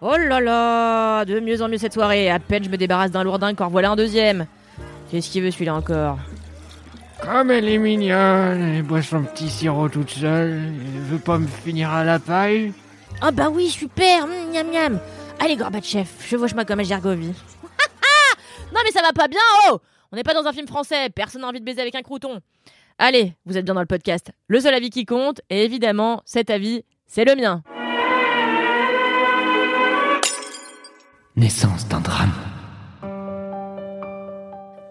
Oh là là De mieux en mieux cette soirée. À peine je me débarrasse d'un lourdin, encore voilà un deuxième. Qu'est-ce qu'il veut celui-là encore? Comme elle est mignonne, elle boit son petit sirop toute seule, elle veut pas me finir à la paille. Ah bah oui, super hum, Miam miam Allez Gorbatchev, chevauche-moi comme un Gergovie. non mais ça va pas bien, oh On n'est pas dans un film français, personne n'a envie de baiser avec un crouton. Allez, vous êtes bien dans le podcast. Le seul avis qui compte, et évidemment, cet avis, c'est le mien. Naissance d'un drame.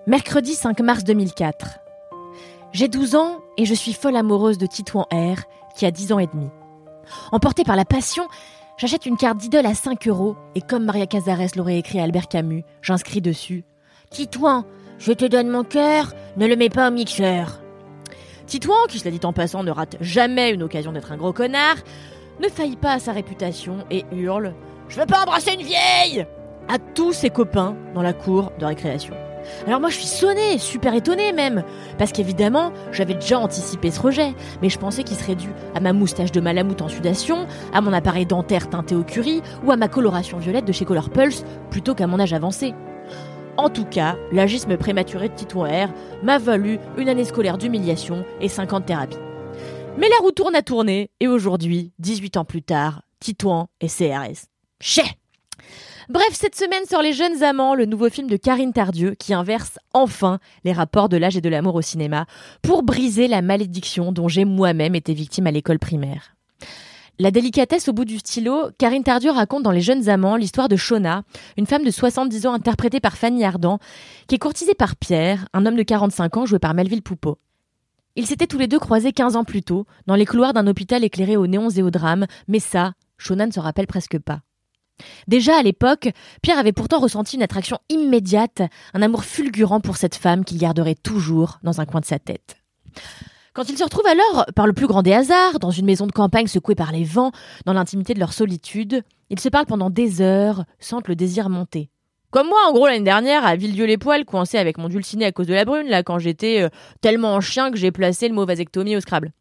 Mercredi 5 mars 2004. J'ai 12 ans et je suis folle amoureuse de Titouan R, qui a 10 ans et demi. Emportée par la passion, j'achète une carte d'idole à 5 euros et comme Maria Cazares l'aurait écrit à Albert Camus, j'inscris dessus Titouan, je te donne mon cœur, ne le mets pas au mixeur. Titouan, qui cela dit en passant ne rate jamais une occasion d'être un gros connard, ne faillit pas à sa réputation et hurle Je veux pas embrasser une vieille à tous ses copains dans la cour de récréation. Alors moi je suis sonnée, super étonnée même, parce qu'évidemment j'avais déjà anticipé ce rejet, mais je pensais qu'il serait dû à ma moustache de malamute en sudation, à mon appareil dentaire teinté au curry ou à ma coloration violette de chez Color Pulse plutôt qu'à mon âge avancé. En tout cas, l'agisme prématuré de Titouan R m'a valu une année scolaire d'humiliation et 50 thérapies. Mais la roue tourne à tourner, et aujourd'hui, 18 ans plus tard, Titouan et CRS. Chais Bref, cette semaine sort Les Jeunes Amants, le nouveau film de Karine Tardieu qui inverse enfin les rapports de l'âge et de l'amour au cinéma pour briser la malédiction dont j'ai moi-même été victime à l'école primaire. La délicatesse au bout du stylo, Karine Tardieu raconte dans Les Jeunes Amants l'histoire de Shona, une femme de 70 ans interprétée par Fanny Ardant, qui est courtisée par Pierre, un homme de 45 ans joué par Melville Poupeau. Ils s'étaient tous les deux croisés 15 ans plus tôt, dans les couloirs d'un hôpital éclairé aux néons et aux drames, mais ça, Shona ne se rappelle presque pas. Déjà à l'époque, Pierre avait pourtant ressenti une attraction immédiate, un amour fulgurant pour cette femme qu'il garderait toujours dans un coin de sa tête. Quand ils se retrouvent alors, par le plus grand des hasards, dans une maison de campagne secouée par les vents, dans l'intimité de leur solitude, ils se parlent pendant des heures, sentent le désir monter. Comme moi, en gros, l'année dernière, à Villedieu-les-Poils, coincé avec mon dulciné à cause de la brune, là, quand j'étais euh, tellement en chien que j'ai placé le mot vasectomie au Scrabble.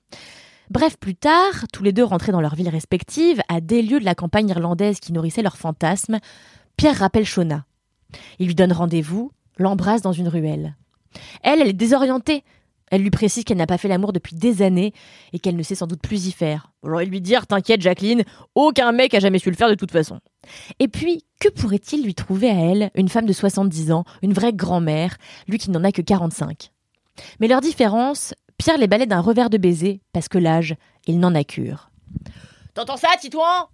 Bref, plus tard, tous les deux rentrés dans leurs villes respectives, à des lieux de la campagne irlandaise qui nourrissait leurs fantasmes, Pierre rappelle Shona. Il lui donne rendez-vous, l'embrasse dans une ruelle. Elle, elle est désorientée. Elle lui précise qu'elle n'a pas fait l'amour depuis des années et qu'elle ne sait sans doute plus y faire. J'aurais lui dire T'inquiète, Jacqueline, aucun mec a jamais su le faire de toute façon. Et puis, que pourrait-il lui trouver à elle, une femme de 70 ans, une vraie grand-mère, lui qui n'en a que 45 Mais leur différence, Pierre les balait d'un revers de baiser, parce que l'âge, il n'en a cure. T'entends ça, Titouan?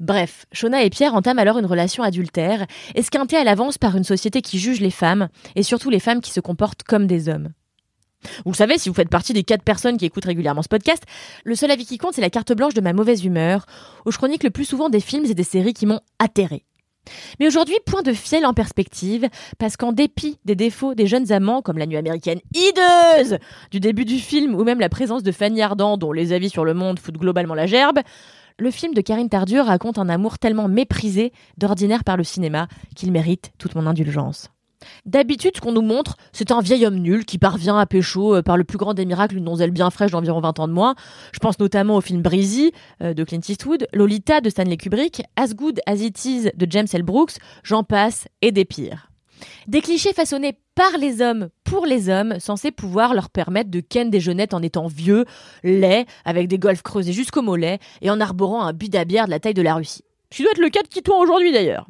Bref, Shona et Pierre entament alors une relation adultère, esquintée à l'avance par une société qui juge les femmes, et surtout les femmes qui se comportent comme des hommes. Vous le savez, si vous faites partie des quatre personnes qui écoutent régulièrement ce podcast, le seul avis qui compte, c'est la carte blanche de ma mauvaise humeur, où je chronique le plus souvent des films et des séries qui m'ont atterré. Mais aujourd'hui, point de fiel en perspective, parce qu'en dépit des défauts des jeunes amants, comme la nuit américaine hideuse du début du film, ou même la présence de Fanny Ardant, dont les avis sur le monde foutent globalement la gerbe, le film de Karine Tardieu raconte un amour tellement méprisé d'ordinaire par le cinéma qu'il mérite toute mon indulgence. D'habitude, ce qu'on nous montre, c'est un vieil homme nul qui parvient à pécho euh, par le plus grand des miracles une donzelle bien fraîche d'environ 20 ans de moins. Je pense notamment au film Breezy euh, de Clint Eastwood, Lolita de Stanley Kubrick, As Good As It Is de James L. Brooks, j'en passe et des pires. Des clichés façonnés par les hommes pour les hommes, censés pouvoir leur permettre de ken des jeunettes en étant vieux, laids, avec des golfs creusés jusqu'au mollet et en arborant un bid à bière de la taille de la Russie. Ce doit être le cas de Kitouan aujourd'hui d'ailleurs.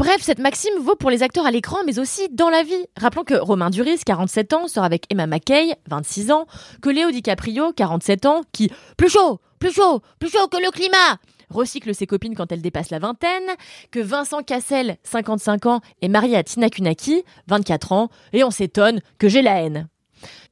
Bref, cette maxime vaut pour les acteurs à l'écran, mais aussi dans la vie. Rappelons que Romain Duris, 47 ans, sort avec Emma McKay, 26 ans, que Léo DiCaprio, 47 ans, qui plus chaud, plus chaud, plus chaud que le climat, recycle ses copines quand elles dépassent la vingtaine, que Vincent Cassel, 55 ans, est marié à Tina Kunaki, 24 ans, et on s'étonne que j'ai la haine.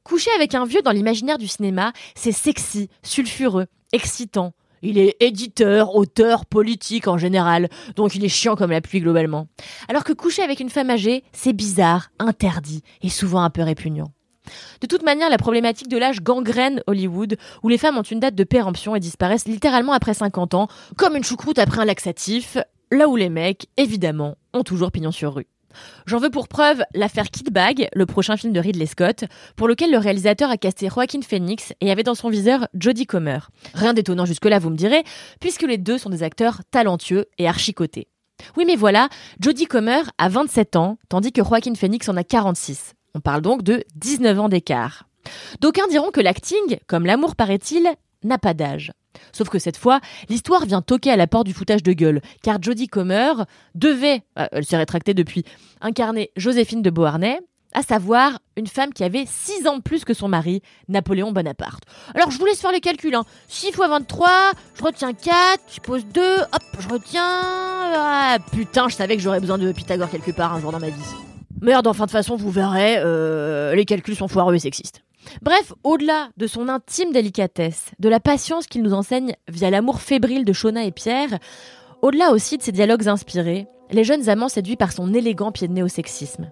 Coucher avec un vieux dans l'imaginaire du cinéma, c'est sexy, sulfureux, excitant. Il est éditeur, auteur, politique en général, donc il est chiant comme la pluie globalement. Alors que coucher avec une femme âgée, c'est bizarre, interdit et souvent un peu répugnant. De toute manière, la problématique de l'âge gangrène Hollywood, où les femmes ont une date de péremption et disparaissent littéralement après 50 ans, comme une choucroute après un laxatif, là où les mecs, évidemment, ont toujours pignon sur rue. J'en veux pour preuve l'affaire Kid Bag, le prochain film de Ridley Scott, pour lequel le réalisateur a casté Joaquin Phoenix et avait dans son viseur Jodie Comer. Rien d'étonnant jusque-là, vous me direz, puisque les deux sont des acteurs talentueux et archicotés. Oui, mais voilà, Jodie Comer a 27 ans, tandis que Joaquin Phoenix en a 46. On parle donc de 19 ans d'écart. D'aucuns diront que l'acting, comme l'amour paraît-il, n'a pas d'âge. Sauf que cette fois, l'histoire vient toquer à la porte du foutage de gueule, car Jodie Comer devait, euh, elle s'est rétractée depuis, incarner Joséphine de Beauharnais, à savoir une femme qui avait 6 ans de plus que son mari, Napoléon Bonaparte. Alors je vous laisse faire les calculs. Hein. 6 x 23, je retiens 4, je pose 2, hop, je retiens... Ah, putain, je savais que j'aurais besoin de Pythagore quelque part un jour dans ma vie. Merde, enfin de toute façon, vous verrez, euh, les calculs sont foireux et sexistes. Bref, au-delà de son intime délicatesse, de la patience qu'il nous enseigne via l'amour fébrile de Shona et Pierre, au-delà aussi de ses dialogues inspirés, les jeunes amants séduits par son élégant pied de nez au sexisme.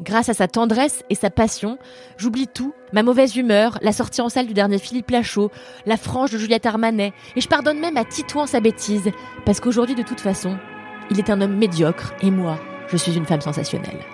Grâce à sa tendresse et sa passion, j'oublie tout, ma mauvaise humeur, la sortie en salle du dernier Philippe Lachaud, la frange de Juliette Armanet, et je pardonne même à Titouan sa bêtise, parce qu'aujourd'hui de toute façon, il est un homme médiocre, et moi, je suis une femme sensationnelle.